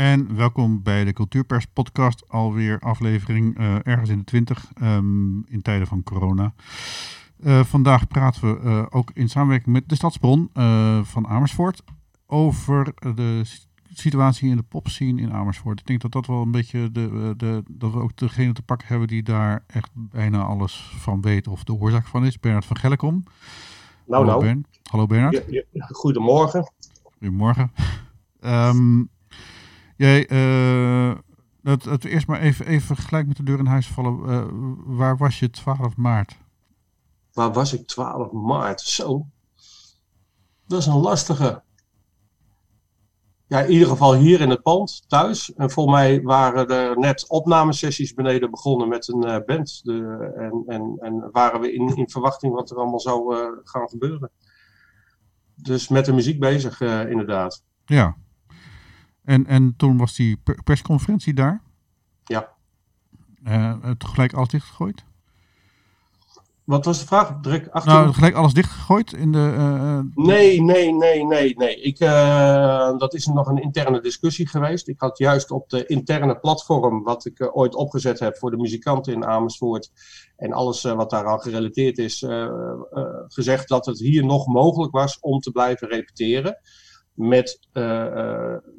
En welkom bij de Cultuurpers podcast, alweer aflevering uh, ergens in de 20 um, ehm, in tijden van corona. Uh, vandaag praten we uh, ook in samenwerking met de Stadsbron van Amersfoort over de situatie in de popscene in Amersfoort. Ik denk dat dat wel een beetje de, de, dat we ook degene te pakken hebben die daar echt bijna alles van weet of de oorzaak van is. Bernard van Gellekom. Nou, Hallo, nou. Hallo Bernard. Ja, ja. Goedemorgen. Goedemorgen. Um, jij, uh, het, het eerst maar even, even gelijk met de deur in huis vallen. Uh, waar was je 12 maart? Waar was ik 12 maart? Zo. Dat is een lastige. Ja, in ieder geval hier in het pand, thuis. En voor mij waren er net opnamesessies beneden begonnen met een uh, band. De, en, en, en waren we in, in verwachting wat er allemaal zou uh, gaan gebeuren. Dus met de muziek bezig, uh, inderdaad. Ja. En, en toen was die persconferentie daar? Ja. tegelijk alles dichtgegooid? Wat was de vraag? Druk achter. Nou, gelijk alles dichtgegooid in de. Uh, nee, nee, nee, nee, nee. Ik, uh, dat is nog een interne discussie geweest. Ik had juist op de interne platform, wat ik uh, ooit opgezet heb voor de muzikanten in Amersfoort. En alles wat daar aan gerelateerd is, gezegd dat het hier nog mogelijk was om te blijven repeteren. Met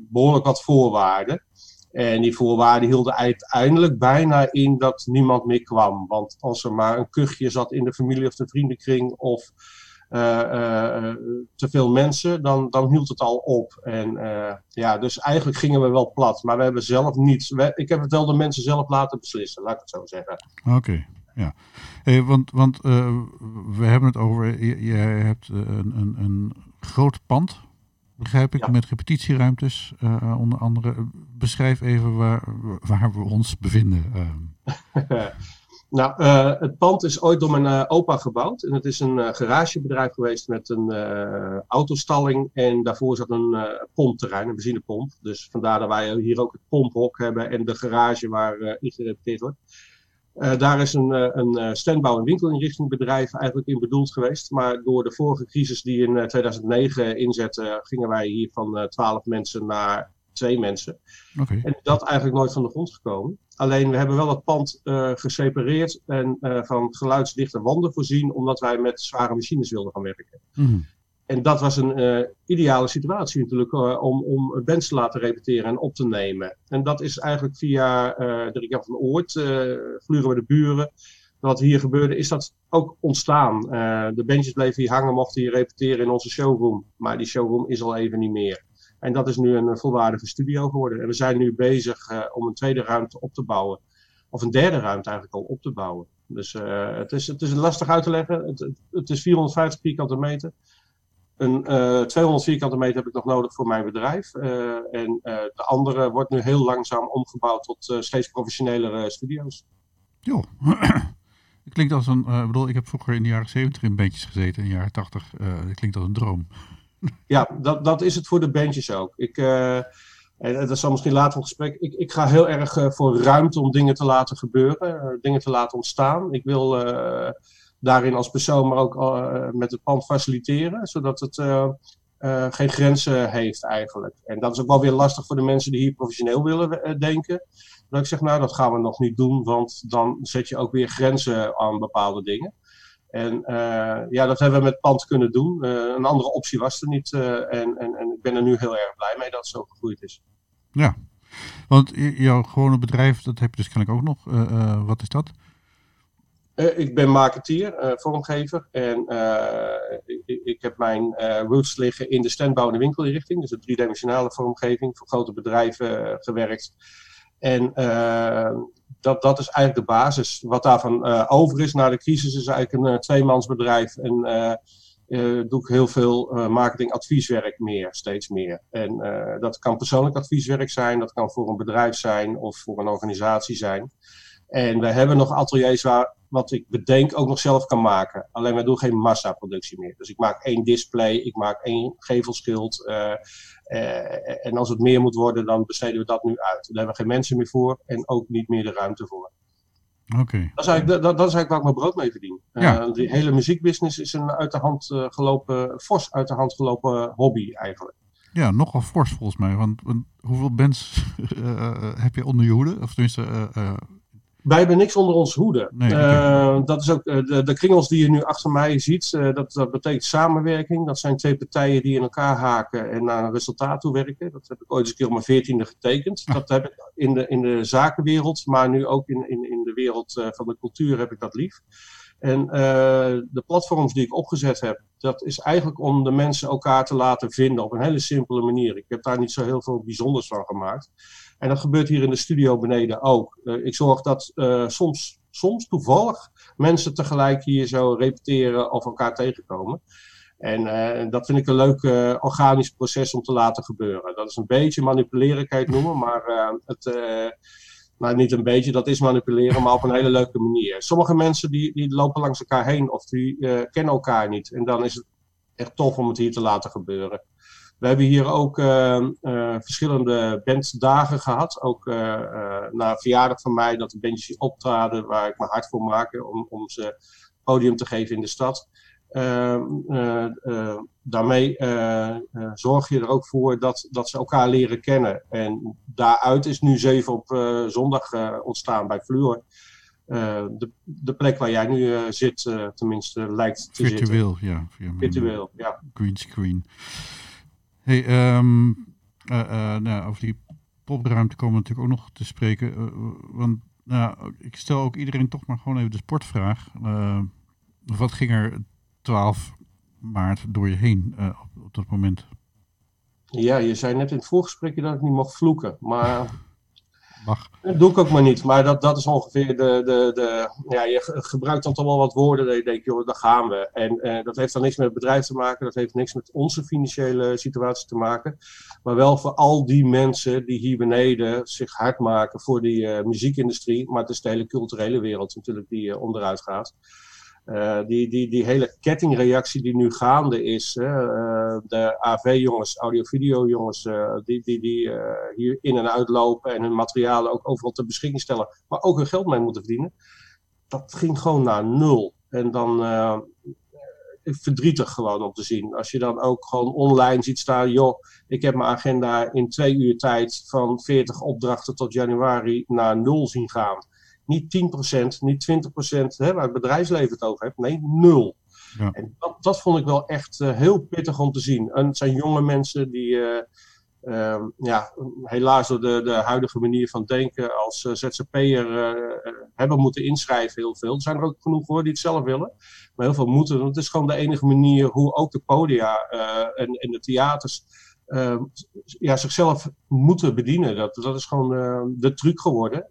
behoorlijk wat voorwaarden. En die voorwaarden hielden uiteindelijk bijna in dat niemand meer kwam. Want als er maar een kuchje zat in de familie of de vriendenkring of uh, te veel mensen, dan, dan hield het al op. En ja, dus eigenlijk gingen we wel plat. Maar we hebben zelf niets. Ik heb het wel de mensen zelf laten beslissen, laat ik het zo zeggen. Oké. Ja, want, want we hebben het over, je hebt een, een, een groot pand begrijp ik, ja. met repetitieruimtes uh, onder andere. Beschrijf even waar, waar we ons bevinden. Uh. nou, uh, het pand is ooit door mijn opa gebouwd. En het is een garagebedrijf geweest met een autostalling. En daarvoor zat een pompterrein, een benzinepomp. Dus vandaar dat wij hier ook het pomphok hebben en de garage waar in gerepeteerd wordt. Uh, daar is een, een standbouw- en winkelinrichtingbedrijf eigenlijk in bedoeld geweest. Maar door de vorige crisis die in 2009 inzette, gingen wij hier van 12 mensen naar twee mensen. Okay. En dat eigenlijk nooit van de grond gekomen. Alleen we hebben wel het pand uh, gesepareerd en uh, van geluidsdichte wanden voorzien, omdat wij met zware machines wilden gaan werken. Mm. En dat was een uh, ideale situatie natuurlijk uh, om, om bands te laten repeteren en op te nemen. En dat is eigenlijk via uh, de van Oort, Vluren bij de Buren, wat hier gebeurde, is dat ook ontstaan. de bandjes bleven hier hangen, mochten hier repeteren in onze showroom. Maar die showroom is al even niet meer. En dat is nu een volwaardige studio geworden. En we zijn nu bezig om een tweede ruimte op te bouwen. Of een derde ruimte eigenlijk al op te bouwen. Dus het, is, het is lastig uit te leggen. Het, het is 450 vierkante meter. Een uh, 200 vierkante meter heb ik nog nodig voor mijn bedrijf. Uh, en uh, de andere wordt nu heel langzaam omgebouwd tot steeds professionelere studio's. Jo, klinkt als een. Ik bedoel, ik heb vroeger in de jaren 70 in bandjes gezeten, in de jaren 80. Het klinkt als een droom. ja, dat, dat is het voor de bandjes ook. Ik, en dat zal misschien later een gesprek. Ik, ik ga heel erg voor ruimte om dingen te laten gebeuren, dingen te laten ontstaan. Ik wil daarin als persoon, maar ook uh, met het pand faciliteren, zodat het uh, uh, geen grenzen heeft eigenlijk. En dat is ook wel weer lastig voor de mensen die hier professioneel willen denken. Dat ik zeg, nou dat gaan we nog niet doen, want dan zet je ook weer grenzen aan bepaalde dingen. En ja, dat hebben we met pand kunnen doen. een andere optie was er niet. en, en, en ik ben er nu heel erg blij mee dat het zo gegroeid is. Ja, want jouw gewone bedrijf, dat heb je dus kennelijk ook nog. wat is dat? Uh, ik ben marketeer, uh, vormgever. En uh, ik, ik, heb mijn roots liggen in de standbouw en de winkelinrichting. Dus de driedimensionale vormgeving voor grote bedrijven gewerkt. En dat, dat is eigenlijk de basis. Wat daarvan over is na de crisis is eigenlijk een tweemansbedrijf. En doe ik heel veel marketingadvieswerk meer, steeds meer. En dat kan persoonlijk advieswerk zijn, dat kan voor een bedrijf zijn of voor een organisatie zijn. En we hebben nog ateliers waar wat ik bedenk ook nog zelf kan maken. Alleen wij doen geen massaproductie meer. Dus ik maak één display, ik maak één gevelschild. Uh, uh, en als het meer moet worden, dan besteden we dat nu uit. Daar hebben we geen mensen meer voor en ook niet meer de ruimte voor. Oké. Okay. Dat, is eigenlijk, dat, dat is eigenlijk waar ik mijn brood mee verdien. Ja. Uh, die hele muziekbusiness is een uit de hand gelopen, fors uit de hand gelopen hobby eigenlijk. Ja, nogal fors volgens mij. Want, want hoeveel bands heb je onder je hoede? Of tenminste, wij hebben niks onder ons hoede. Nee, uh, dat is ook de, de kringels die je nu achter mij ziet. Uh, dat, dat betekent samenwerking. Dat zijn twee partijen die in elkaar haken en naar een resultaat toe werken. Dat heb ik ooit eens een keer op mijn veertiende getekend. Dat heb ik in de, in de zakenwereld, maar nu ook in, in, in de wereld van de cultuur heb ik dat lief. En de platforms die ik opgezet heb, dat is eigenlijk om de mensen elkaar te laten vinden op een hele simpele manier. Ik heb daar niet zo heel veel bijzonders van gemaakt. En dat gebeurt hier in de studio beneden ook. Uh, ik zorg dat uh, soms, soms toevallig mensen tegelijk hier zo repeteren of elkaar tegenkomen. En uh, dat vind ik een leuk organisch proces om te laten gebeuren. Dat is een beetje manipuleren, kan je het noemen, maar het, nou, niet een beetje, dat is manipuleren, maar op een hele leuke manier. Sommige mensen die, die lopen langs elkaar heen of die kennen elkaar niet. En dan is het echt tof om het hier te laten gebeuren. We hebben hier ook uh, uh, verschillende banddagen gehad. Ook uh, na verjaardag van mij, dat de bandjes optraden waar ik me hard voor maak om, om ze podium te geven in de stad. Ehm, daarmee zorg je er ook voor dat, dat ze elkaar leren kennen. En daaruit is nu 7 op zondag ontstaan bij Fluor. de, de plek waar jij nu zit, tenminste, lijkt te Virtueel, zitten. ja. Virtueel, ja. Green screen. Hey, um, uh, nou, over die popruimte komen we natuurlijk ook nog te spreken. Uh, want nou, ik stel ook iedereen toch maar gewoon even de sportvraag. wat ging er 12 maart door je heen op, op, dat moment? Ja, je zei net in het voorgesprekje dat ik niet mag vloeken. Maar Dat doe ik ook maar niet. Maar dat, dat is ongeveer de, de, de. Ja, je gebruikt dan toch wel wat woorden. Dat je denkt, joh, daar gaan we. En eh, dat heeft dan niks met het bedrijf te maken. Dat heeft niks met onze financiële situatie te maken. Maar wel voor al die mensen die hier beneden zich hard maken voor die uh, muziekindustrie. Maar het is de hele culturele wereld natuurlijk die uh, onderuit gaat. Uh, die, die, die hele kettingreactie die nu gaande is, uh, de AV-jongens, audio-video-jongens, uh, die, die, die hier in en uitlopen en hun materialen ook overal ter beschikking stellen, maar ook hun geld mee moeten verdienen, dat ging gewoon naar nul. En dan verdrietig gewoon om te zien. Als je dan ook gewoon online ziet staan, joh, ik heb mijn agenda in twee uur tijd van 40 opdrachten tot januari naar nul zien gaan niet 10%, niet 20%, hè, waar het bedrijfsleven het over heeft. Nee, nul. Ja. En dat, dat vond ik wel echt uh, heel pittig om te zien. En het zijn jonge mensen die, uh, uh, ja, helaas door de, de huidige manier van denken als uh, ZZP'er hebben moeten inschrijven heel veel. Er zijn er ook genoeg hoor die het zelf willen. Maar heel veel moeten. Want het is gewoon de enige manier hoe ook de podia en, en de theaters ja, zichzelf moeten bedienen. Dat, dat is gewoon de truc geworden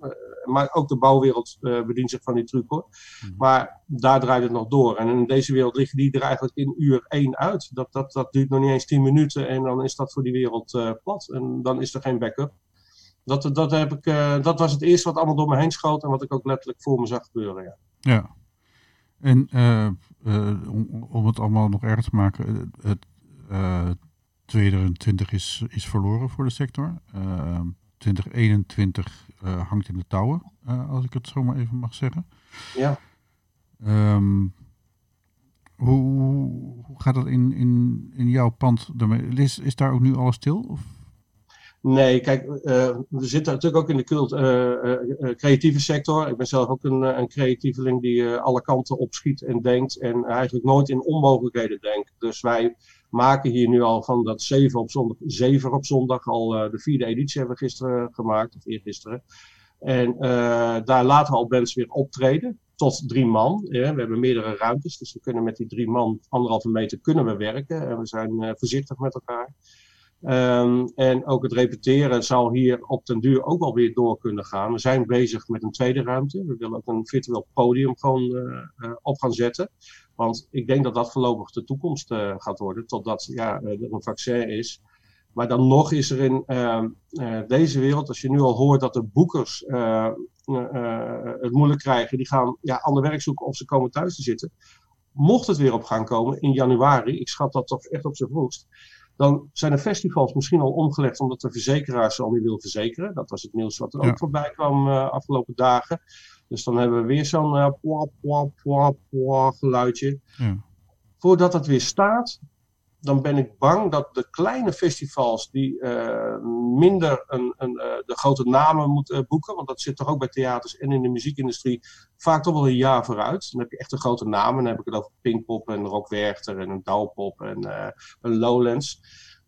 maar ook de bouwwereld uh, bedient zich van die truc hoor. Mhm. Maar daar draait het nog door. En in deze wereld liggen die er eigenlijk in uur één uit. Dat, dat, dat duurt nog niet eens tien minuten en dan is dat voor die wereld uh, plat. En dan is er geen backup. Dat, dat, heb ik, uh, dat was het eerste wat allemaal door me heen schoot en wat ik ook letterlijk voor me zag gebeuren. Ja. ja. En om, om, het allemaal nog erger te maken, het 2020 is, is verloren voor de sector. 2021 uh, hangt in de touwen, uh, als ik het zo maar even mag zeggen. Ja. Um, hoe, hoe gaat dat in, in, in jouw pand? Is, is daar ook nu alles stil? Of? Nee, kijk, uh, we zitten natuurlijk ook in de cult, creatieve sector. Ik ben zelf ook een, een creatieveling die alle kanten opschiet en denkt en eigenlijk nooit in onmogelijkheden denkt. Dus wij maken hier nu al van dat 7 op zondag, 7 op zondag al uh, de vierde editie hebben we gisteren gemaakt, of eergisteren. En uh, daar laten we al bands weer optreden, tot drie man. We hebben meerdere ruimtes, dus we kunnen met die drie man, anderhalve meter, kunnen we werken. En we zijn uh, voorzichtig met elkaar. Um, en ook het repeteren zal hier op den duur ook wel weer door kunnen gaan. We zijn bezig met een tweede ruimte. We willen ook een virtueel podium gewoon op gaan zetten. Want ik denk dat dat voorlopig de toekomst uh, gaat worden, totdat ja, er een vaccin is. Maar dan nog is er in uh, uh, deze wereld, als je nu al hoort dat de boekers het moeilijk krijgen, die gaan ja, ander werk zoeken of ze komen thuis te zitten. Mocht het weer op gaan komen in januari, ik schat dat toch echt op zijn vroegst, dan zijn de festivals misschien al omgelegd omdat de verzekeraars ze al niet willen verzekeren. Dat was het nieuws wat er ja. ook voorbij kwam afgelopen dagen. Dus dan hebben we weer zo'n uh, pwa, pwa, pwa, pwa geluidje. Ja. Voordat het weer staat, dan ben ik bang dat de kleine festivals die minder een, een, de grote namen moeten boeken, want dat zit toch ook bij theaters en in de muziekindustrie vaak toch wel een jaar vooruit. Dan heb je echt de grote namen, dan heb ik het over Pinkpop en Rock Werchter en een Douwpop en een Lowlands.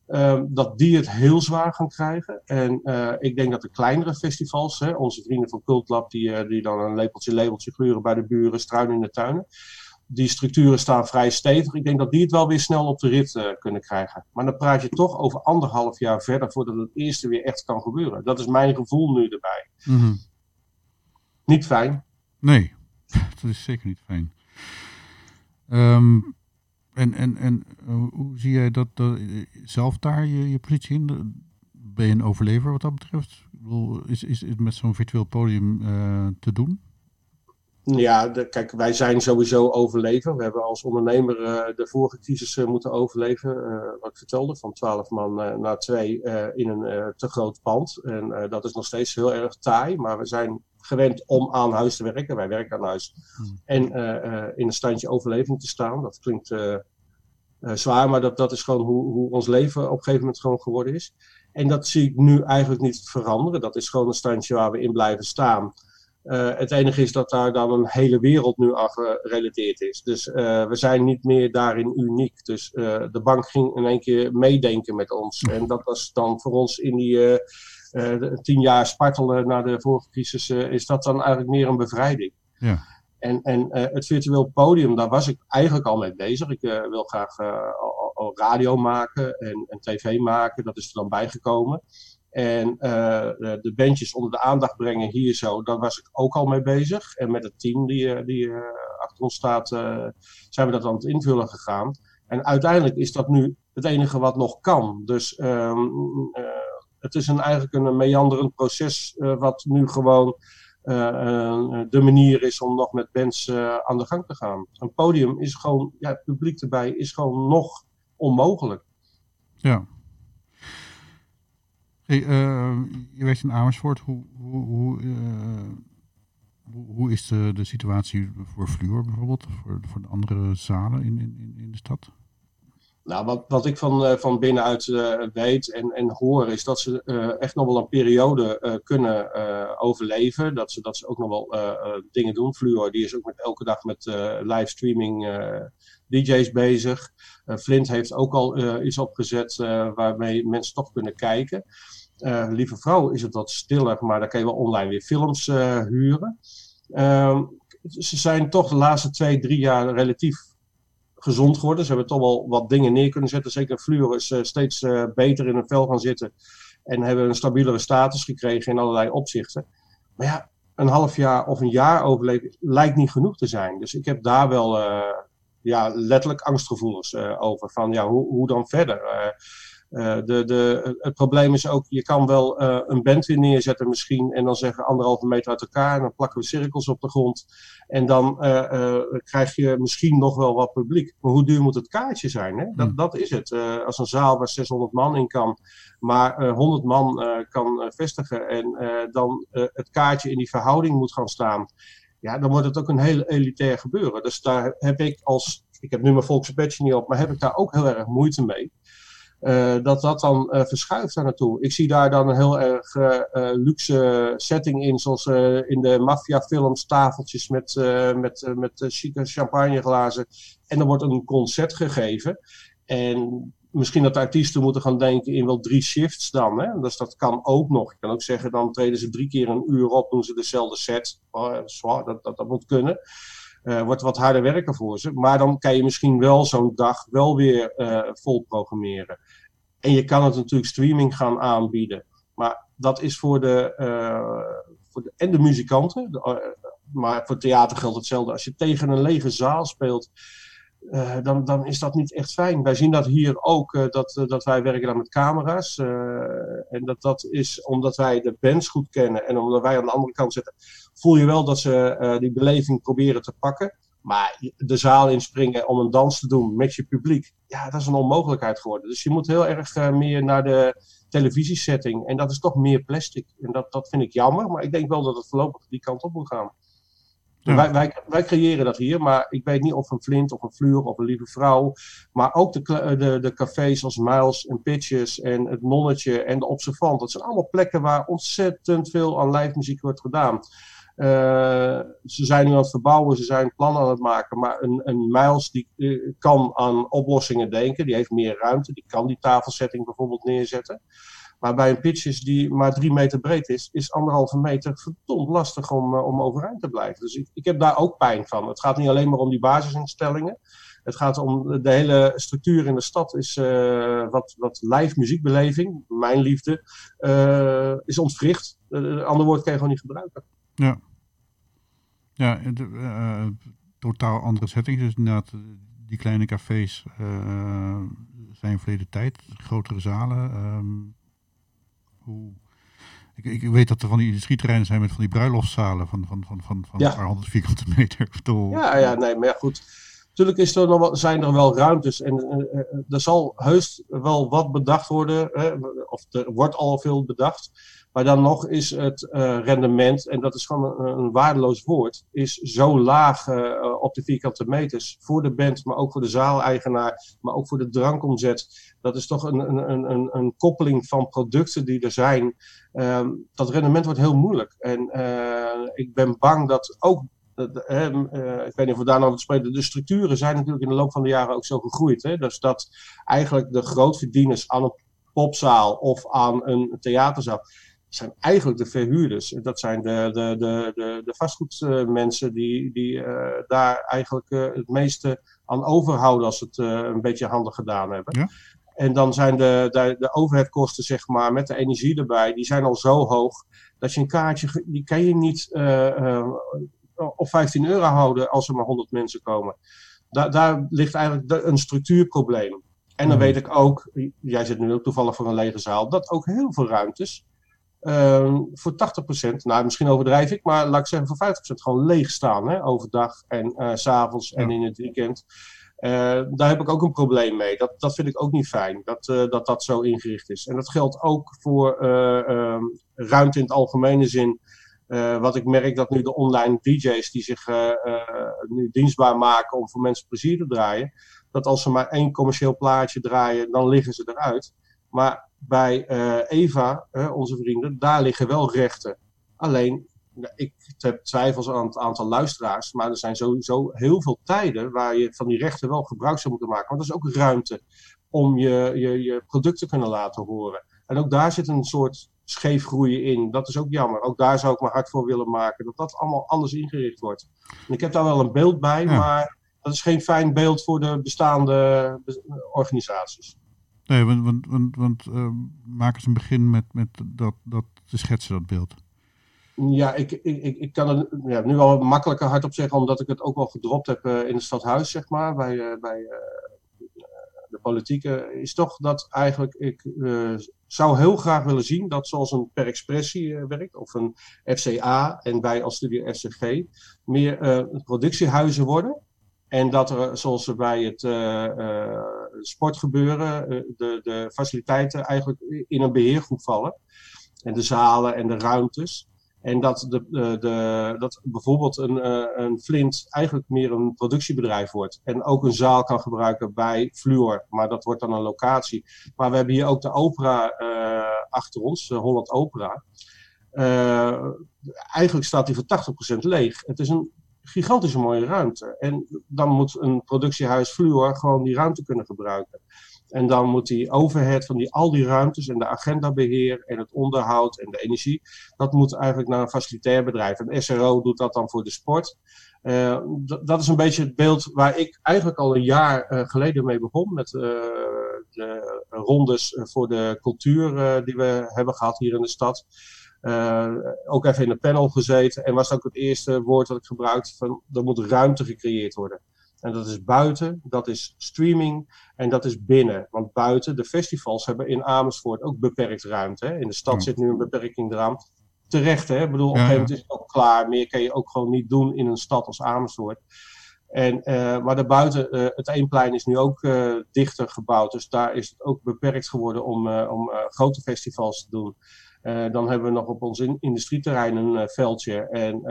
Ehm, dat die het heel zwaar gaan krijgen. En uh, ik denk dat de kleinere festivals, hè, onze vrienden van Cultlab, die, uh, die dan een lepeltje, labeltje gluren bij de buren, struinen in de tuinen. Die structuren staan vrij stevig. Ik denk dat die het wel weer snel op de rit uh, kunnen krijgen. Maar dan praat je toch over anderhalf jaar verder voordat het eerste weer echt kan gebeuren. Dat is mijn gevoel nu erbij. Mm -hmm. Niet fijn. Nee, dat is zeker niet fijn. Um, en, en, en uh, hoe zie jij dat, dat zelf daar je, je positie in? Ben je een overlever wat dat betreft? Is, is het met zo'n virtueel podium uh, te doen? Ja, kijk, wij zijn sowieso overleven. We hebben als ondernemer de vorige crisis moeten overleven. Wat ik vertelde, van 12 man naar 2 in een te groot pand. En dat is nog steeds heel erg taai. Maar we zijn gewend om aan huis te werken. Wij werken aan huis. Hmm. En in een standje overleving te staan. Dat klinkt zwaar, maar dat, dat is gewoon hoe, hoe ons leven op een gegeven moment gewoon geworden is. En dat zie ik nu eigenlijk niet veranderen. Dat is gewoon een standje waar we in blijven staan. Uh, het enige is dat daar dan een hele wereld nu aan gerelateerd is. Dus uh, we zijn niet meer daarin uniek. Dus uh, de bank ging in één keer meedenken met ons. En dat was dan voor ons in die tien jaar spartelen na de vorige crisis, is dat dan eigenlijk meer een bevrijding. Ja. En, en het virtueel podium, daar was ik eigenlijk al mee bezig. Ik wil graag al, al radio maken en, en tv maken. Dat is er dan bijgekomen. En de bandjes onder de aandacht brengen hier zo, daar was ik ook al mee bezig. En met het team die, eh, die achter ons staat, zijn we dat aan het invullen gegaan. En uiteindelijk is dat nu het enige wat nog kan. Dus um, het is een, eigenlijk een meanderend proces wat nu gewoon de manier is om nog met bands aan de gang te gaan. Een podium is gewoon, ja, het publiek erbij is gewoon nog onmogelijk. Ja, uh, je werkt in Amersfoort. Hoe, hoe, hoe, hoe, is de, de situatie voor Fluor bijvoorbeeld? Voor, voor de andere zalen in, in, in de stad? Nou, wat, wat ik van, uh, van binnenuit uh, weet en, en hoor, is dat ze uh, echt nog wel een periode kunnen overleven. Dat ze, dat ze ook nog wel dingen doen. Fluor die is ook elke dag met livestreaming DJ's bezig. Flint heeft ook al iets opgezet waarmee mensen toch kunnen kijken. Lieve vrouw is het wat stiller, maar daar kan je wel online weer films huren. Ehm, ze zijn toch de laatste twee, drie jaar relatief gezond geworden. Ze hebben toch wel wat dingen neer kunnen zetten. Zeker Fluor is uh, steeds uh, beter in hun vel gaan zitten. En hebben een stabielere status gekregen in allerlei opzichten. Maar ja, een half jaar of een jaar overleven lijkt niet genoeg te zijn. Dus ik heb daar wel uh, ja, letterlijk angstgevoelens over. Van ja, hoe, hoe dan verder? Uh, de, de, het probleem is ook, je kan wel uh, een band weer neerzetten misschien en dan zeggen anderhalve meter uit elkaar en dan plakken we cirkels op de grond en dan uh, krijg je misschien nog wel wat publiek. Maar hoe duur moet het kaartje zijn? Hè? Dat, hmm. dat is het. als een zaal waar 600 man in kan, maar 100 man kan vestigen en dan het kaartje in die verhouding moet gaan staan, ja, dan wordt het ook een heel elitair gebeuren. Dus daar heb ik als, ik heb nu mijn Volksbadge niet op, maar heb ik daar ook heel erg moeite mee. Uh, dat dat dan uh, verschuift daar naartoe. Ik zie daar dan een heel erg uh, luxe setting in, zoals in de maffiafilms, tafeltjes met, met, met chique champagneglazen. En er wordt een concert gegeven. En misschien dat de artiesten moeten gaan denken in wel drie shifts dan. Hè? Dus dat kan ook nog. Ik kan ook zeggen, dan treden ze drie keer een uur op, doen ze dezelfde set. Oh, dat, dat, dat moet kunnen. Uh, wordt wat harder werken voor ze. Maar dan kan je misschien wel zo'n dag wel weer uh, vol programmeren. En je kan het natuurlijk streaming gaan aanbieden. Maar dat is voor de, uh, voor en de muzikanten. Maar voor theater geldt hetzelfde. Als je tegen een lege zaal speelt, dan, dan is dat niet echt fijn. Wij zien dat hier ook, dat, dat wij werken dan met camera's. en dat, dat is omdat wij de bands goed kennen en omdat wij aan de andere kant zitten, voel je wel dat ze die beleving proberen te pakken. Maar de zaal inspringen om een dans te doen met je publiek, ja, dat is een onmogelijkheid geworden. Dus je moet heel erg meer naar de televisiesetting. En dat is toch meer plastic. En dat, dat vind ik jammer, maar ik denk wel dat het voorlopig die kant op moet gaan. Wij, wij, wij, creëren dat hier, maar ik weet niet of een Flint of een Fluur of een Lieve Vrouw, maar ook de, de, de cafés als Miles en Pitches en het Nonnetje en de Observant. Dat zijn allemaal plekken waar ontzettend veel aan live muziek wordt gedaan. Uh, ze zijn nu aan het verbouwen, ze zijn plannen aan het maken, maar een, een Miles die uh, kan aan oplossingen denken, die heeft meer ruimte, die kan die tafelsetting bijvoorbeeld neerzetten. Maar bij een pitches die maar drie meter breed is, is anderhalve meter verdomd lastig om, uh, om overeind te blijven. Dus ik, heb daar ook pijn van. Het gaat niet alleen maar om die basisinstellingen. Het gaat om de hele structuur in de stad is wat, wat live muziekbeleving, mijn liefde, is ontwricht. Uh, ander woord kan je gewoon niet gebruiken. Ja, ja de, totaal andere settings. Dus inderdaad, die kleine cafés zijn verleden tijd, grotere zalen. Um, hoe... Ik, ik, weet dat er van die industrieterreinen zijn met van die bruiloftszalen van, van, van, van, van ja. een paar honderd vierkante meter. Ja, ja, nee, maar ja, goed. Natuurlijk is er nog zijn er wel ruimtes en uh, er zal heus wel wat bedacht worden, hè, of er wordt al veel bedacht. Maar dan nog is het rendement, en dat is gewoon een, een waardeloos woord, is zo laag op de vierkante meters. Voor de band, maar ook voor de zaaleigenaar, maar ook voor de drankomzet. Dat is toch een, een, een, een koppeling van producten die er zijn. Um, dat rendement wordt heel moeilijk. En ik ben bang dat ook ik weet niet of we daar nog wat spreken. De structuren zijn natuurlijk in de loop van de jaren ook zo gegroeid. Hè? Dus dat eigenlijk de grootverdieners aan een popzaal of aan een theaterzaal zijn eigenlijk de verhuurders. Dat zijn de, de, de, de, de vastgoedmensen die, die uh, daar eigenlijk uh, het meeste aan overhouden als ze het uh, een beetje handig gedaan hebben. Ja? En dan zijn de, de, de overheadkosten, zeg maar, met de energie erbij, die zijn al zo hoog dat je een kaartje, die kan je niet op 15 euro houden als er maar 100 mensen komen. Da daar ligt eigenlijk een structuurprobleem. En dan weet ik ook, jij zit nu ook toevallig voor een lege zaal, dat ook heel veel ruimtes uh, voor 80%, nou misschien overdrijf ik, maar laat ik zeggen voor 50% gewoon leeg staan. Hè, overdag en uh, s'avonds ja. en in het weekend. Uh, daar heb ik ook een probleem mee. Dat, dat vind ik ook niet fijn, dat, uh, dat dat zo ingericht is. En dat geldt ook voor uh, ruimte in het algemene zin. Wat ik merk dat nu de online DJ's die zich nu dienstbaar maken om voor mensen plezier te draaien. Dat als ze maar één commercieel plaatje draaien, dan liggen ze eruit. Maar bij Eva, onze vrienden, daar liggen wel rechten. Alleen, ik heb twijfels aan het aantal luisteraars, maar er zijn sowieso heel veel tijden waar je van die rechten wel gebruik zou moeten maken. Want er is ook ruimte om je, je, je product te kunnen laten horen. En ook daar zit een soort scheefgroeien in. Dat is ook jammer. Ook daar zou ik me hard voor willen maken. Dat dat allemaal anders ingericht wordt. En ik heb daar wel een beeld bij, ja. maar dat is geen fijn beeld voor de bestaande organisaties. Nee, want, want, want, want uh, maak eens een begin met, met dat, dat te schetsen, dat beeld. Ja, ik, ik, ik kan er ja, nu al makkelijker hardop zeggen, omdat ik het ook wel gedropt heb uh, in het stadhuis, zeg maar, bij, uh, bij de politieke, is toch dat eigenlijk ik zou heel graag willen zien dat zoals een per expressie werkt, of een FCA en wij als studie FCG, meer productiehuizen worden. En dat er, zoals er bij het uh, sportgebeuren, de, de faciliteiten eigenlijk in een beheergroep vallen. En de zalen en de ruimtes. En dat, de, de, de dat bijvoorbeeld een, een Flint eigenlijk meer een productiebedrijf wordt. En ook een zaal kan gebruiken bij Fluor, maar dat wordt dan een locatie. Maar we hebben hier ook de opera achter ons, Holland Opera. eigenlijk staat die voor 80% leeg. Het is een gigantische mooie ruimte. En dan moet een productiehuis Fluor gewoon die ruimte kunnen gebruiken. En dan moet die overhead van die, al die ruimtes en de agendabeheer en het onderhoud en de energie, dat moet eigenlijk naar een facilitair bedrijf. Een SRO doet dat dan voor de sport. Uh, dat is een beetje het beeld waar ik eigenlijk al een jaar uh, geleden mee begon. Met uh, de rondes voor de cultuur die we hebben gehad hier in de stad. Ook even in een panel gezeten. En was ook het eerste woord dat ik gebruikte van er moet ruimte gecreëerd worden. En dat is buiten, dat is streaming en dat is binnen. Want buiten, de festivals hebben in Amersfoort ook beperkt ruimte. Hè? In de stad ja. zit nu een beperking eraan. Terecht, hè? Ik bedoel, op een gegeven moment is het ook klaar. Meer kan je ook gewoon niet doen in een stad als Amersfoort. En, uh, maar daarbuiten, uh, het Eemplein is nu ook uh, dichter gebouwd. Dus daar is het ook beperkt geworden om, om grote festivals te doen. Dan hebben we nog op ons industrieterrein een veldje. En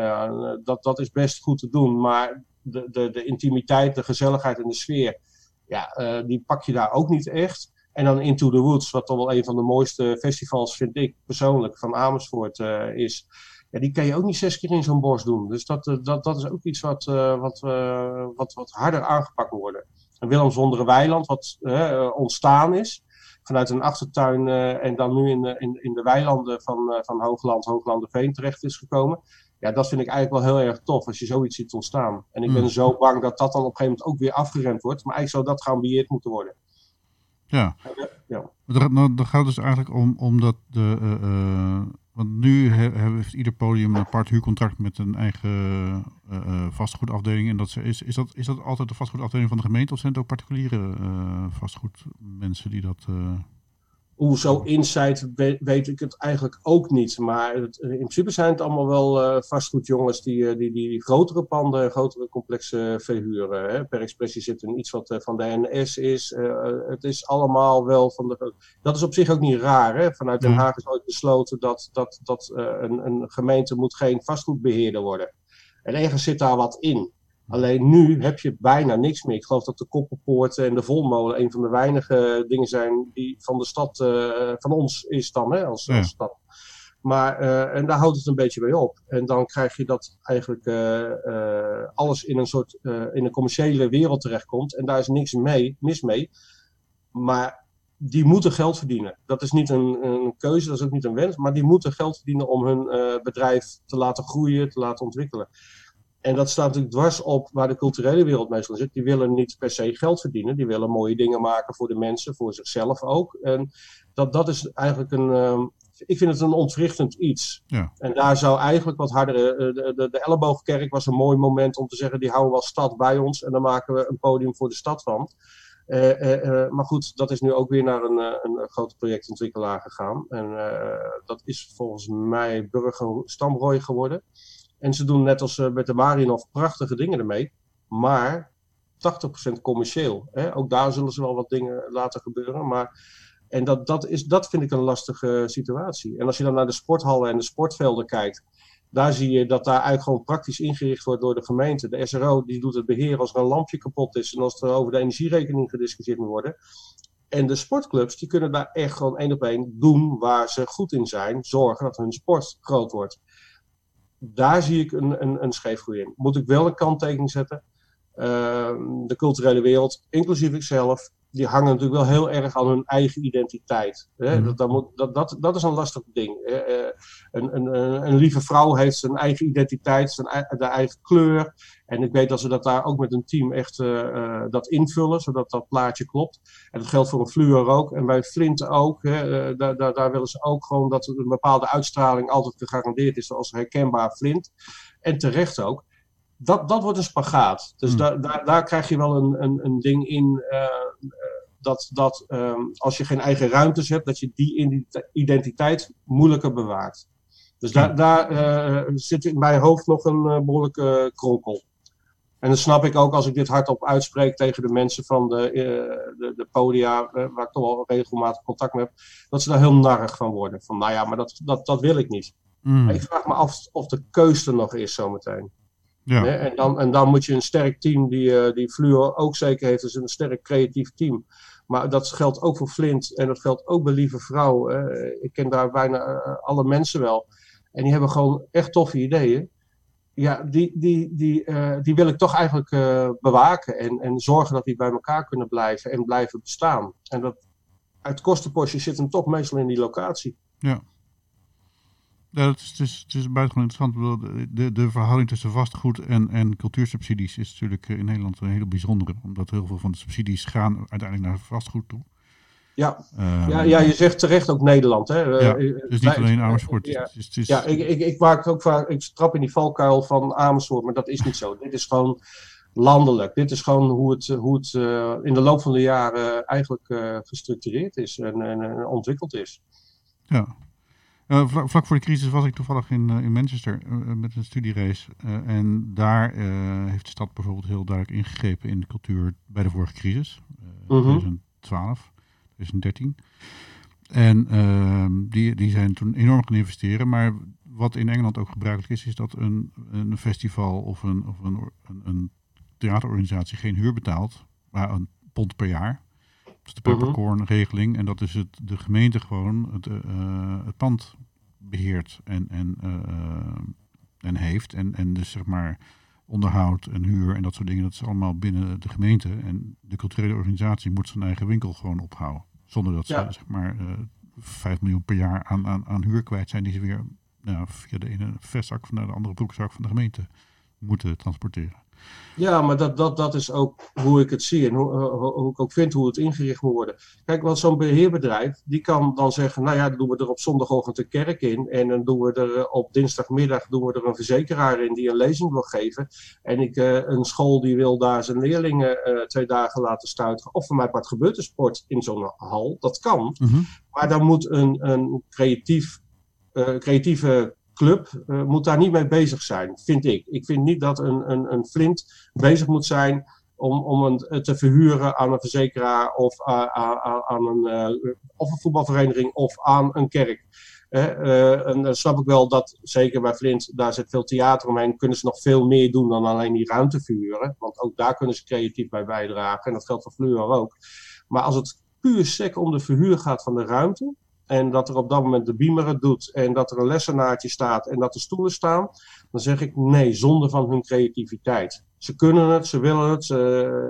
dat, dat is best goed te doen. Maar de, de, de intimiteit, de gezelligheid en de sfeer, ja, die pak je daar ook niet echt. En dan Into the Woods, wat toch wel een van de mooiste festivals vind ik persoonlijk van Amersfoort is ja, die kan je ook niet zes keer in zo'n bos doen. Dus dat, eh, dat, dat is ook iets wat, wat, wat, wat harder aangepakt moet worden. En Willem Zondere Weiland, wat ontstaan is vanuit een achtertuin en dan nu in, in, in de weilanden van, van Hoogland, Hooglanderveen terecht is gekomen. Ja, dat vind ik eigenlijk wel heel erg tof als je zoiets ziet ontstaan. En ik ben mm. zo bang dat dat dan op een gegeven moment ook weer afgeremd wordt. Maar eigenlijk zou dat geambieerd moeten worden. Ja. ja. Dan gaat het dus eigenlijk om, om dat de, want nu heeft ieder podium een apart huurcontract met een eigen uh, vastgoedafdeling. En dat is, is, dat, is dat altijd de vastgoedafdeling van de gemeente of zijn het ook particuliere uh, vastgoedmensen die dat. Zo inside weet, ik het eigenlijk ook niet. Maar het, in principe zijn het allemaal wel uh, vastgoedjongens die, uh, die, die, die, grotere panden, grotere complexen verhuren. Hè. Per expressie zit er iets wat uh, van de NS is. het is allemaal wel van de. Dat is op zich ook niet raar. Hè. Vanuit Den Haag is ooit besloten dat, dat, dat een, een gemeente moet geen vastgoedbeheerder worden. En ergens zit daar wat in. Alleen nu heb je bijna niks meer. Ik geloof dat de Koppelpoort en de Volmolen een van de weinige dingen zijn die van de stad, uh, van ons is dan, hè, als, als stad. Maar, uh, en daar houdt het een beetje bij op. En dan krijg je dat eigenlijk uh, alles in een soort, in een commerciële wereld terechtkomt. En daar is niks mee, mis mee. Maar die moeten geld verdienen. Dat is niet een, een, keuze, dat is ook niet een wens. Maar die moeten geld verdienen om hun bedrijf te laten groeien, te laten ontwikkelen. En dat staat natuurlijk dwars op waar de culturele wereld meestal zit. Die willen niet per se geld verdienen. Die willen mooie dingen maken voor de mensen, voor zichzelf ook. En dat, dat is eigenlijk een. Uh, ik vind het een ontwrichtend iets. Ja. En daar zou eigenlijk wat harder. Uh, de, de, de, Elleboogkerk was een mooi moment om te zeggen: die houden we als stad bij ons. En dan maken we een podium voor de stad van. Uh, maar goed, dat is nu ook weer naar een, een grote projectontwikkelaar gegaan. En dat is volgens mij Burger Stamrooi geworden. En ze doen net als uh, met de Marienhof prachtige dingen ermee. Maar 80% commercieel. Hè? Ook daar zullen ze wel wat dingen laten gebeuren. Maar, en dat, dat, is, dat vind ik een lastige situatie. En als je dan naar de sporthallen en de sportvelden kijkt. Daar zie je dat daar eigenlijk gewoon praktisch ingericht wordt door de gemeente. De SRO die doet het beheer als er een lampje kapot is. En als er over de energierekening gediscussieerd moet worden. En de sportclubs die kunnen daar echt gewoon één op één doen waar ze goed in zijn. Zorgen dat hun sport groot wordt daar zie ik een, een, een scheefgroei in. Moet ik wel een kanttekening zetten. Ehm, de culturele wereld, inclusief ikzelf, die hangen natuurlijk wel heel erg aan hun eigen identiteit. Hè? Mhm. Dat, dat, moet, dat, dat, dat, is een lastig ding. Uh, een, een, een, lieve vrouw heeft zijn eigen identiteit, zijn de eigen kleur. En ik weet dat ze dat daar ook met een team echt uh, dat invullen, zodat dat plaatje klopt. En dat geldt voor een fluor ook. En bij Flint ook. Hè, daar, daar, daar willen ze ook gewoon dat een bepaalde uitstraling altijd gegarandeerd is als herkenbaar Flint. En terecht ook dat, dat wordt een spagaat. Dus hmm. daar, daar, daar krijg je wel een, een, een ding in. Uh, dat, dat um, als je geen eigen ruimtes hebt, dat je die identiteit moeilijker bewaart. Dus daar, daar uh, zit in mijn hoofd nog een uh, behoorlijke kronkel. En dat snap ik ook als ik dit hardop uitspreek tegen de mensen van de, de, de, podia, waar ik toch wel regelmatig contact mee heb, dat ze daar heel narrig van worden. Van nou ja, maar dat, dat, dat wil ik niet. Mm. Ik vraag me af of de keus er nog is zometeen. Ja. En, dan, en dan moet je een sterk team, die, uh, die Fluor ook zeker heeft, dus een sterk creatief team. Maar dat geldt ook voor Flint en dat geldt ook bij Lieve Vrouw. Ik ken daar bijna uh, alle mensen wel. En die hebben gewoon echt toffe ideeën. Ja, die, die, die, die wil ik toch eigenlijk bewaken en, en zorgen dat die bij elkaar kunnen blijven en blijven bestaan. En dat uit kostenpostje zit hem toch meestal in die locatie. Ja. Ja, het is, het is, het is buitengewoon interessant. De, de verhouding tussen vastgoed en, en cultuursubsidies is natuurlijk in Nederland een hele bijzondere. Omdat heel veel van de subsidies gaan uiteindelijk naar vastgoed toe. Ja, uh, ja, ja je zegt terecht ook Nederland. Hè? Ja, uh, dus niet alleen Amersfoort. Ja, het is, het is... ja ik, ik, ik, maak ook vaak, ik trap in die valkuil van Amersfoort, maar dat is niet zo. Dit is gewoon landelijk. Dit is gewoon hoe het, hoe het uh, in de loop van de jaren eigenlijk gestructureerd is en, en, en ontwikkeld is. Ja. Uh, vlak, voor de crisis was ik toevallig in, uh, in Manchester uh, met een studierace. en daar heeft de stad bijvoorbeeld heel duidelijk ingegrepen in de cultuur bij de vorige crisis. -huh. 2012, 2013. En ehm, die, die zijn toen enorm gaan investeren. Maar wat in Engeland ook gebruikelijk is, is dat een, een festival of, een, of een, een, een theaterorganisatie geen huur betaalt, maar een pond per jaar. Dat is de peppercorn-regeling. En dat is het, de gemeente gewoon het, uh, het pand beheert en, en, uh, en heeft. En, en dus zeg maar onderhoud en huur en dat soort dingen, dat is allemaal binnen de gemeente. En de culturele organisatie moet zijn eigen winkel gewoon ophouden. Zonder dat ze zeg maar uh, 5 miljoen per jaar aan, aan, aan huur kwijt zijn die ze weer nou, via de ene vestzak naar de andere broekzak van de gemeente moeten transporteren. Ja, maar dat, dat, dat is ook hoe ik het zie en hoe, hoe ik ook vind hoe het ingericht moet worden. Kijk, want zo'n beheerbedrijf, die kan dan zeggen, nou ja, dan doen we er op zondagochtend een kerk in. En dan doen we er eh, op dinsdagmiddag doen we er een verzekeraar in die een lezing wil geven. En ik, uh, een school die wil daar zijn leerlingen uh, twee dagen laten stuiteren. Of voor mij wat gebeurt er sport in zo'n hal, dat kan. Mm -hmm. Maar dan moet een, een creatief, creatieve club uh, moet daar niet mee bezig zijn, vind ik. Ik vind niet dat een, een, een flint bezig moet zijn om, om een, te verhuren aan een verzekeraar of aan een, uh, of een voetbalvereniging of aan een kerk. en dan snap ik wel dat, zeker bij Flint, daar zit veel theater omheen, kunnen ze nog veel meer doen dan alleen die ruimte verhuren. Want ook daar kunnen ze creatief bij bijdragen. En dat geldt voor Fleur ook. Maar als het puur sec om de verhuur gaat van de ruimte, en dat er op dat moment de beamer het doet en dat er een lessenaartje staat en dat er stoelen staan, dan zeg ik nee, zonde van hun creativiteit. Ze kunnen het, ze willen het,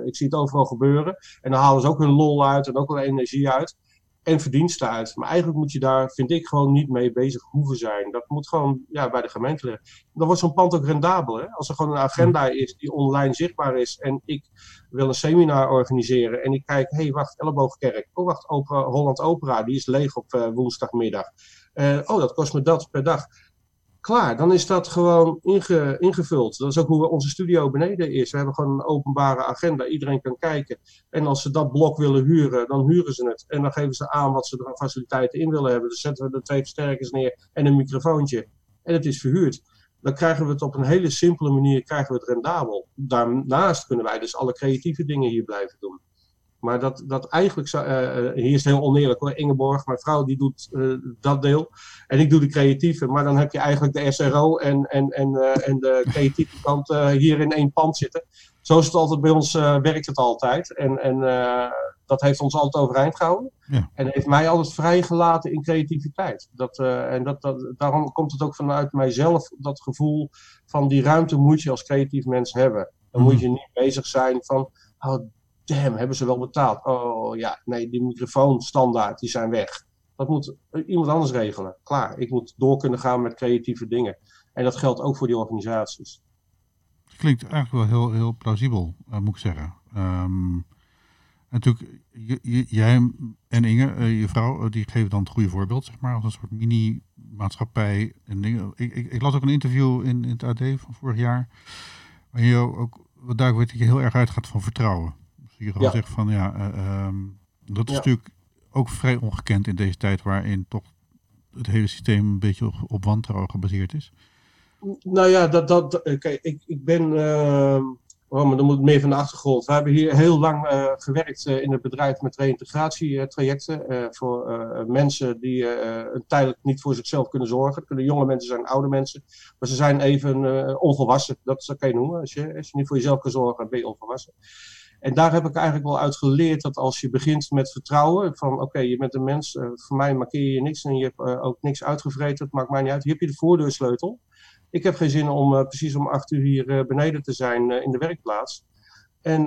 ik zie het overal gebeuren. En dan halen ze ook hun lol uit en ook hun energie uit en verdiensten uit. Maar eigenlijk moet je daar, vind ik, gewoon niet mee bezig hoeven zijn. Dat moet gewoon ja, bij de gemeente liggen. Dan wordt zo'n pand ook rendabel. Hè? Als er gewoon een agenda is die online zichtbaar is en ik wil een seminar organiseren en ik kijk, hé, hey, wacht, Elleboogkerk. Oh, wacht, opera, Holland Opera, die is leeg op uh, woensdagmiddag. Uh, oh, dat kost me dat per dag klaar. Dan is dat gewoon inge, ingevuld. Dat is ook hoe onze studio beneden is. We hebben gewoon een openbare agenda. Iedereen kan kijken. En als ze dat blok willen huren, dan huren ze het. En dan geven ze aan wat ze er aan faciliteiten in willen hebben. Dan zetten we er twee versterkers neer en een microfoontje. En het is verhuurd. Dan krijgen we het op een hele simpele manier krijgen we het rendabel. Daarnaast kunnen wij dus alle creatieve dingen hier blijven doen. Maar dat, dat eigenlijk, zou, uh, hier is het heel oneerlijk hoor, Ingeborg, mijn vrouw die doet uh, dat deel. En ik doe de creatieve, maar dan heb je eigenlijk de SRO en, en, en, uh, en de creatieve kant hier in één pand zitten. Zo is het altijd bij ons, werkt het altijd. En, en dat heeft ons altijd overeind gehouden. Ja. En heeft mij altijd vrijgelaten in creativiteit. Dat, en dat, dat, daarom komt het ook vanuit mijzelf, dat gevoel van die ruimte moet je als creatief mens hebben. Dan moet mhm. je niet bezig zijn van, oh, damn, hebben ze wel betaald? Oh ja, nee, die microfoon standaard, die zijn weg. Dat moet iemand anders regelen. Klaar, ik moet door kunnen gaan met creatieve dingen. En dat geldt ook voor die organisaties. Klinkt eigenlijk wel heel, heel plausibel, uh, moet ik zeggen. Um, natuurlijk, jij en Inge, uh, je vrouw, uh, die geven dan het goede voorbeeld, zeg maar, als een soort mini-maatschappij. En dingen. Ik, ik, ik, las ook een interview in, in het AD van vorig jaar, waar je ook wat duidelijk weet dat je heel erg uitgaat van vertrouwen je gewoon ja. zegt van ja, uh, um, dat is ja. natuurlijk ook vrij ongekend in deze tijd waarin toch het hele systeem een beetje op, op wantrouwen gebaseerd is. Nou ja, dat, dat, kijk, ik, ik ben, uh, oh, maar dan moet meer van de achtergrond. We hebben hier heel lang uh, gewerkt in het bedrijf met reïntegratietrajecten voor mensen die tijdelijk niet voor zichzelf kunnen zorgen. Het kunnen jonge mensen zijn, oude mensen, maar ze zijn even onvolwassen. Dat kan je noemen. Als je, als je niet voor jezelf kan zorgen, ben je onvolwassen. En daar heb ik eigenlijk wel uit geleerd dat als je begint met vertrouwen, van oké, je bent een mens, uh, voor mij markeer je niks en je hebt uh, ook niks uitgevreten, het maakt mij niet uit. Hier heb je de voordeursleutel. Ik heb geen zin om uh, precies om acht uur hier beneden te zijn in de werkplaats. En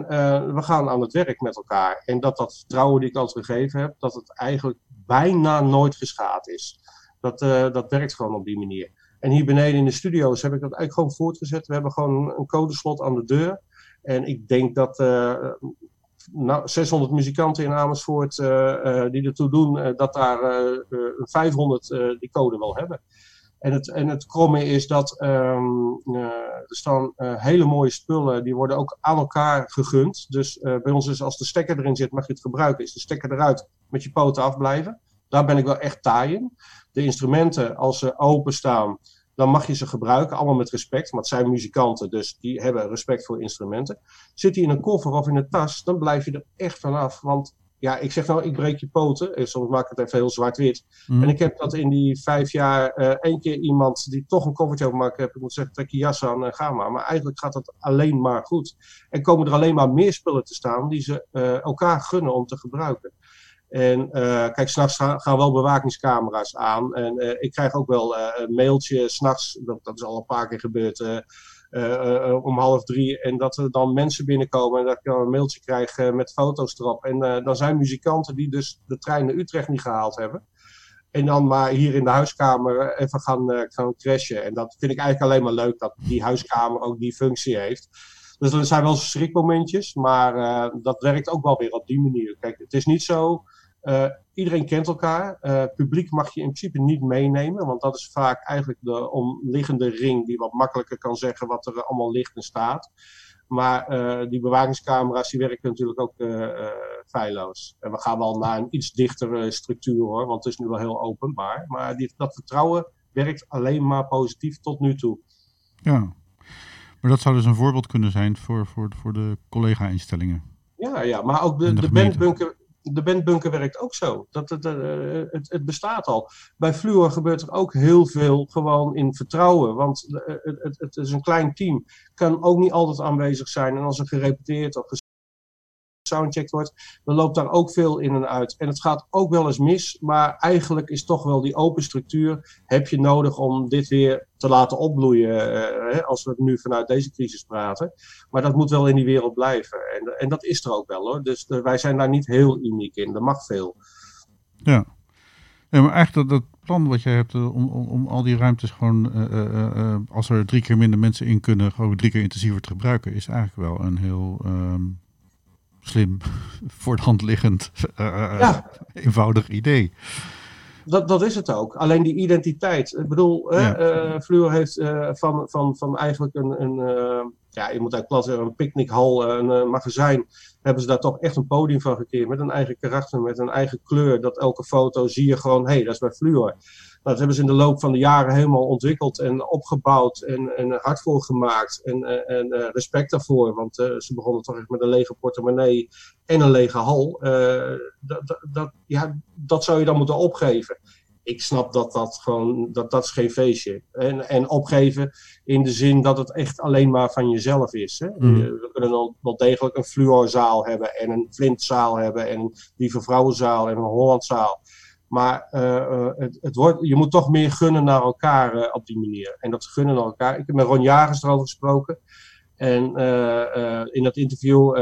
we gaan aan het werk met elkaar. En dat dat vertrouwen die ik altijd gegeven heb, dat het eigenlijk bijna nooit geschaad is. Dat, dat werkt gewoon op die manier. En hier beneden in de studio's heb ik dat eigenlijk gewoon voortgezet. We hebben gewoon een codeslot aan de deur. En ik denk dat uh, nou, 600 muzikanten in Amersfoort uh, die ertoe doen, dat daar 500 die code wel hebben. En het, en het kromme is dat um, er staan hele mooie spullen, die worden ook aan elkaar gegund. Dus bij ons is als de stekker erin zit, mag je het gebruiken. Is de stekker eruit, met je poten afblijven. Daar ben ik wel echt taai in. De instrumenten, als ze openstaan, dan mag je ze gebruiken, allemaal met respect. Maar het zijn muzikanten, dus die hebben respect voor instrumenten. Zit die in een koffer of in een tas, dan blijf je er echt vanaf. Want ja, ik zeg nou, ik breek je poten. En soms maak ik het even heel zwart-wit. Mhm. En ik heb dat in die vijf jaar eh één keer iemand die toch een koffertje overmaakt heb. Ik moet zeggen, trek je jas aan en ga maar. Maar eigenlijk gaat het alleen maar goed. En komen er alleen maar meer spullen te staan die ze eh, elkaar gunnen om te gebruiken. En eh, kijk, s'nachts gaan, gaan wel bewakingscamera's aan. En eh, ik krijg ook wel eh, een mailtje s'nachts, dat, dat is al een paar keer gebeurd, om half drie. En dat er dan mensen binnenkomen en dat ik dan een mailtje krijg met foto's erop. En dan zijn muzikanten die dus de trein naar Utrecht niet gehaald hebben. En dan maar hier in de huiskamer even gaan, gaan crashen. En dat vind ik eigenlijk alleen maar leuk dat die huiskamer ook die functie heeft. Dus er zijn wel schrikmomentjes, maar dat werkt ook wel weer op die manier. Kijk, het is niet zo. Eh, iedereen kent elkaar. Eh, publiek mag je in principe niet meenemen, want dat is vaak eigenlijk de omliggende ring die wat makkelijker kan zeggen wat er allemaal ligt en staat. Maar eh, die bewakingscamera's die werken natuurlijk ook feilloos. En we gaan wel naar een iets dichtere structuur hoor, want het is nu wel heel openbaar. Maar die, dat vertrouwen werkt alleen maar positief tot nu toe. Ja. Maar dat zou dus een voorbeeld kunnen zijn voor, voor, voor de collega-instellingen. Ja, ja, maar ook de, de de, bandbunker, de bandbunker werkt ook zo. Dat, het, eh, het, het bestaat al. Bij Fluor gebeurt er ook heel veel gewoon in vertrouwen. Want eh, het, het, is een klein team. Kan ook niet altijd aanwezig zijn. En als er gerepeteerd of gesoundcheckt wordt, dan loopt daar ook veel in en uit. En het gaat ook wel eens mis. Maar eigenlijk is toch wel die open structuur heb je nodig om dit weer te laten opbloeien. eh, als we nu vanuit deze crisis praten. Maar dat moet wel in die wereld blijven. En, en dat is er ook wel hoor. Dus wij zijn daar niet heel uniek in. Er mag veel. Ja. ja maar eigenlijk dat, plan wat jij hebt eh, om, om, om al die ruimtes gewoon, eh, als er drie keer minder mensen in kunnen, gewoon drie keer intensiever te gebruiken, is eigenlijk wel een heel ehm, slim, voor de hand liggend, eh, eh, Ja. eenvoudig idee. Dat, dat is het ook. Alleen die identiteit. Ik bedoel, Ja. eh, Fluor heeft eh, van, van, van eigenlijk een, een eh, ja, je moet eigenlijk plat zeggen, een picknickhal, een eh, magazijn, hebben ze daar toch echt een podium van gekeerd. Met een eigen karakter, met een eigen kleur. Dat elke foto zie je gewoon, hé, hey, dat is bij Fluor. Dat hebben ze in de loop van de jaren helemaal ontwikkeld en opgebouwd en, en hard voor gemaakt. En, eh, en eh, respect daarvoor, want eh, ze begonnen toch echt met een lege portemonnee en een lege hal. Dat, dat, ja, dat zou je dan moeten opgeven. Ik snap dat dat gewoon, dat, dat is geen feestje. En, en opgeven in de zin dat het echt alleen maar van jezelf is. Hè? Eh, We kunnen wel, wel degelijk een fluorzaal hebben en een flintzaal hebben en een lieve vrouwenzaal en een Hollandzaal. Maar eh, eh, het, het wordt, je moet toch meer gunnen naar elkaar eh, op die manier. En dat gunnen naar elkaar. Ik heb met Ron Jagers erover gesproken. En in dat interview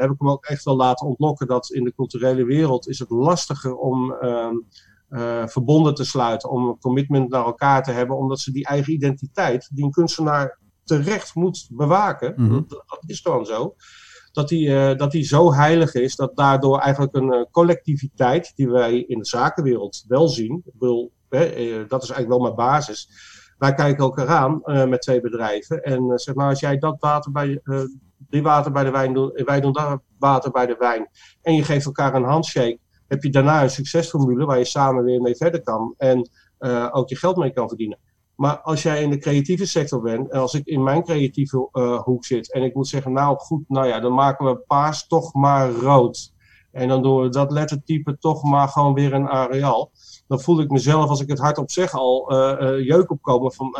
heb ik hem ook echt wel laten ontlokken dat in de culturele wereld is het lastiger om ehm, eh, verbonden te sluiten, om een commitment naar elkaar te hebben, omdat ze die eigen identiteit, die een kunstenaar terecht moet bewaken, Mhm. dat, dat is gewoon zo, dat die, eh, dat die zo heilig is dat daardoor eigenlijk een eh, collectiviteit, die wij in de zakenwereld wel zien, ik eh, dat is eigenlijk wel mijn basis. Wij kijken elkaar aan met twee bedrijven en zeg maar, als jij dat water bij, die water bij de wijn doet, wij doen dat water bij de wijn, en je geeft elkaar een handshake, heb je daarna een succesformule waar je samen weer mee verder kan en ook je geld mee kan verdienen. Maar als jij in de creatieve sector bent, en als ik in mijn creatieve eh, hoek zit en ik moet zeggen, nou goed, nou ja, dan maken we paars toch maar rood. En dan doen we dat lettertype toch maar gewoon weer een areaal. Dan voel ik mezelf, als ik het hardop zeg, al eh, eh, jeuk opkomen van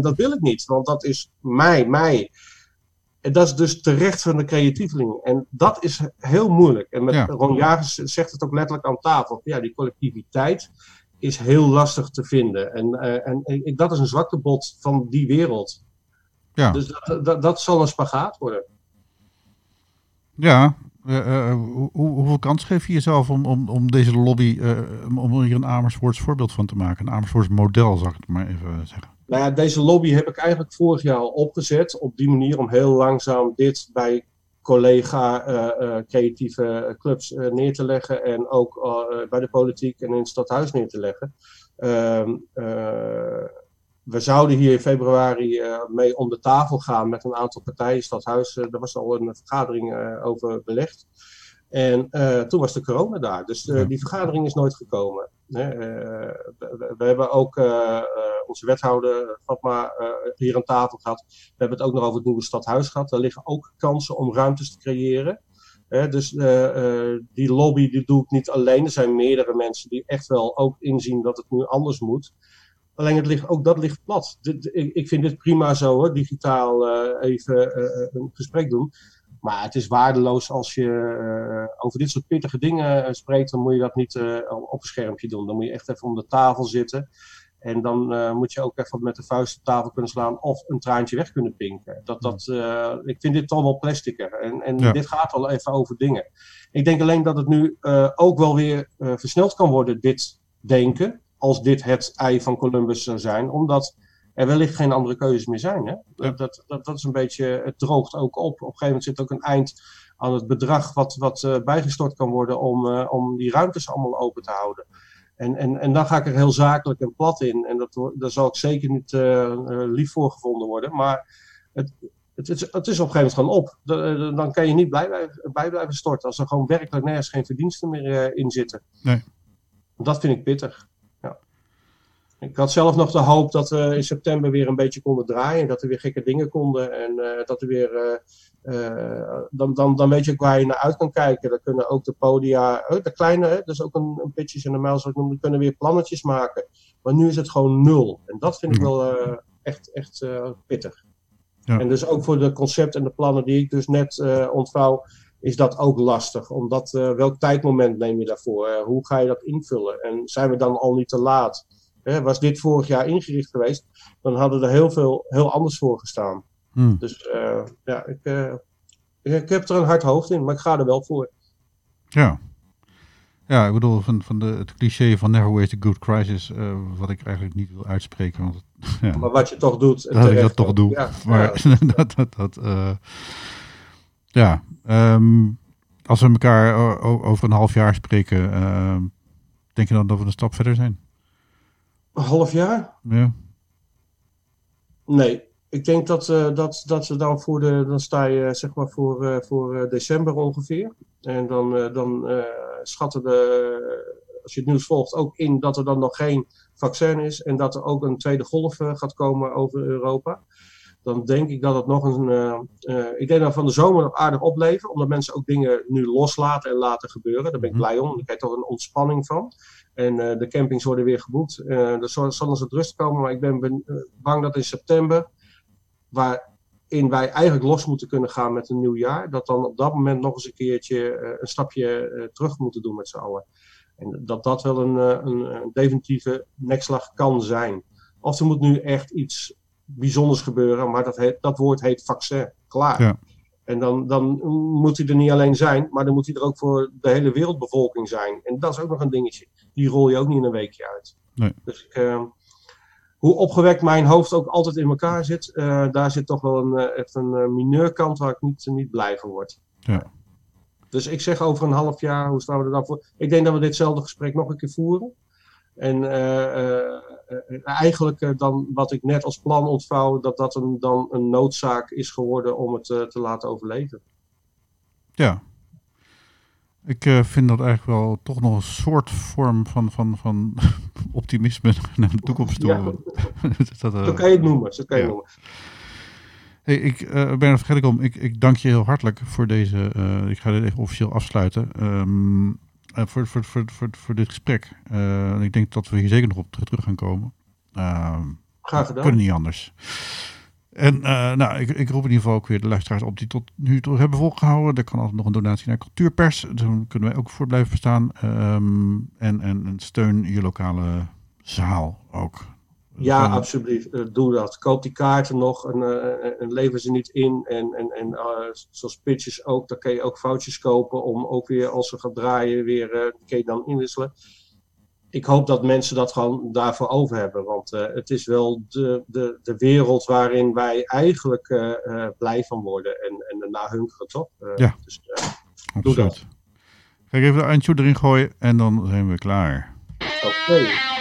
dat wil ik niet. Want dat is mij, mij. En dat is dus terecht van de creatieveling. En dat is heel moeilijk. En met Ja. Ron Jagers zegt het ook letterlijk aan tafel. Ja, die collectiviteit is heel lastig te vinden. En, eh, en ik, dat is een zwaktebod van die wereld. Ja, Dus dat, dat, dat zal een spagaat worden. ja. eh, eh, hoe, hoe- hoeveel kans geef je jezelf om, om, om deze lobby, om- om hier een Amersfoorts voorbeeld van te maken? Een Amersfoorts model, zal ik het maar even zeggen. Nou ja, deze lobby heb ik eigenlijk vorig jaar al opgezet. Op die manier om heel langzaam dit bij collega eh, eh, creatieve clubs eh, neer te leggen. En ook bij de politiek en in het stadhuis neer te leggen. Ehm, eh, we zouden hier in februari mee om de tafel gaan met een aantal partijen. Stadhuis, daar was al een vergadering over belegd. En toen was de corona daar. Dus die vergadering is nooit gekomen. Eh, we, we hebben ook eh, eh, onze wethouder Fatma hier aan tafel gehad. We hebben het ook nog over het nieuwe stadhuis gehad. Daar liggen ook kansen om ruimtes te creëren. dus die lobby die doe ik niet alleen. Er zijn meerdere mensen die echt wel ook inzien dat het nu anders moet. Alleen het ligt, ook dat ligt plat. ik, vind dit prima zo, digitaal even een gesprek doen. Maar het is waardeloos als je over dit soort pittige dingen spreekt. Dan moet je dat niet op een schermpje doen. Dan moet je echt even om de tafel zitten. En dan uh, moet je ook even met de vuist op tafel kunnen slaan of een traantje weg kunnen pinken. Dat, dat, uh, ik vind dit toch wel plastiker. En, en dit gaat wel even over dingen. Ik denk alleen dat het nu uh, ook wel weer versneld kan worden, dit denken. Als dit het ei van Columbus zou zijn. Omdat er wellicht geen andere keuzes meer zijn. Hè? Dat, dat, dat, dat, is een beetje, het droogt ook op. Op een gegeven moment zit ook een eind aan het bedrag wat, wat bijgestort kan worden om, om die ruimtes allemaal open te houden. En, en, en dan ga ik er heel zakelijk en plat in. En dat, daar zal ik zeker niet uh, lief voor gevonden worden. Maar het, het, het, het, is op een gegeven moment gewoon op. dan kan je niet blijven, bij blijven storten. Als er gewoon werkelijk nergens geen verdiensten meer in zitten. Nee. Dat vind ik pittig. Ik had zelf nog de hoop dat we in september weer een beetje konden draaien. Dat er weer gekke dingen konden. En dat er weer uh, dan, dan, dan weet je ook waar je naar uit kan kijken. Dan kunnen ook de podia, oh, de kleine, dus ook een, een pitches en een mijls, die kunnen weer plannetjes maken. Maar nu is het gewoon nul. En dat vind ik wel uh, echt, echt pittig. Ja. En dus ook voor de concept en de plannen die ik dus net ontvouw, is dat ook lastig. Omdat welk tijdmoment neem je daarvoor? hoe ga je dat invullen? En zijn we dan al niet te laat? Was dit vorig jaar ingericht geweest, dan hadden er heel veel heel anders voor gestaan. Hmm. Dus uh, ja, ik, uh, ik, heb er een hard hoofd in, maar ik ga er wel voor. Ja. Ja, ik bedoel, van, van de, het cliché van never waste a good crisis, uh, wat ik eigenlijk niet wil uitspreken. Want, ja. Maar wat je toch doet. Dat ik dat toch doe. Ja, maar ja. dat, dat, dat ja. Um, als we elkaar over een half jaar spreken, ehm, denk je dan dat we een stap verder zijn? Een half jaar? Ja. Nee, ik denk dat, uh, dat, dat ze dan voor de, dan sta je zeg maar voor, uh, voor december ongeveer. En dan, dan schatten de, als je het nieuws volgt, ook in dat er dan nog geen vaccin is en dat er ook een tweede golf gaat komen over Europa. Dan denk ik dat het nog een. ik denk dat van de zomer nog aardig opleveren, omdat mensen ook dingen nu loslaten en laten gebeuren. Daar ben ik mhm. blij om. Daar krijg je toch een ontspanning van. En de campings worden weer geboekt. er zal, zal eens wat rust komen, maar ik ben bang dat in september waarin wij eigenlijk los moeten kunnen gaan met een nieuw jaar, dat dan op dat moment nog eens een keertje uh, een stapje uh, terug moeten doen met z'n allen. En dat dat wel een, uh, een, een, definitieve nekslag kan zijn. Of er moet nu echt iets bijzonders gebeuren, maar dat, heet, dat woord heet vaccin. Klaar. Ja. En dan, dan moet hij er niet alleen zijn, maar dan moet hij er ook voor de hele wereldbevolking zijn. En dat is ook nog een dingetje. Die rol je ook niet in een weekje uit. Nee. Dus ik, hoe opgewekt mijn hoofd ook altijd in elkaar zit, uh, daar zit toch wel een, uh, echt een uh, mineurkant waar ik niet, niet blij van word. Ja. Dus ik zeg over een half jaar, hoe staan we er dan voor? Ik denk dat we ditzelfde gesprek nog een keer voeren. En eigenlijk dan wat ik net als plan ontvouw, dat dat een, dan een noodzaak is geworden om het te laten overleven. Ja, ik uh, vind dat eigenlijk wel toch nog een soort vorm van, van, van optimisme naar de toekomst toe. Ja. dat, uh, zo kan je het noemen. Zo kan je ja. noemen. Hey, ik uh, ben vergeet ik om. Ik, ik dank je heel hartelijk voor deze. ik ga dit even officieel afsluiten. Um, voor, voor, voor, voor, voor dit gesprek. ik denk dat we hier zeker nog op terug gaan komen. Ehm, Graag gedaan. Kunnen niet anders. En uh, nou, ik, ik, roep in ieder geval ook weer de luisteraars op die tot nu toe hebben volgehouden. Er kan altijd nog een donatie naar Cultuurpers. Dan kunnen wij ook voor blijven bestaan. Um, en, en, en, steun je lokale zaal ook. Ja, Van... alsjeblieft. Uh, doe dat. Koop die kaarten nog en, uh, en lever ze niet in. En, en, en zoals pitches ook, daar kun je ook foutjes kopen om ook weer als ze gaan draaien weer, kun je dan inwisselen ik hoop dat mensen dat gewoon daarvoor over hebben. Want uh, het is wel de, de, de wereld waarin wij eigenlijk uh, uh, blij van worden en, en ernaar hunkeren, toch? ja, dus, doe dat. Ga ik even de eindtune erin gooien en dan zijn we klaar. Oké. Okay.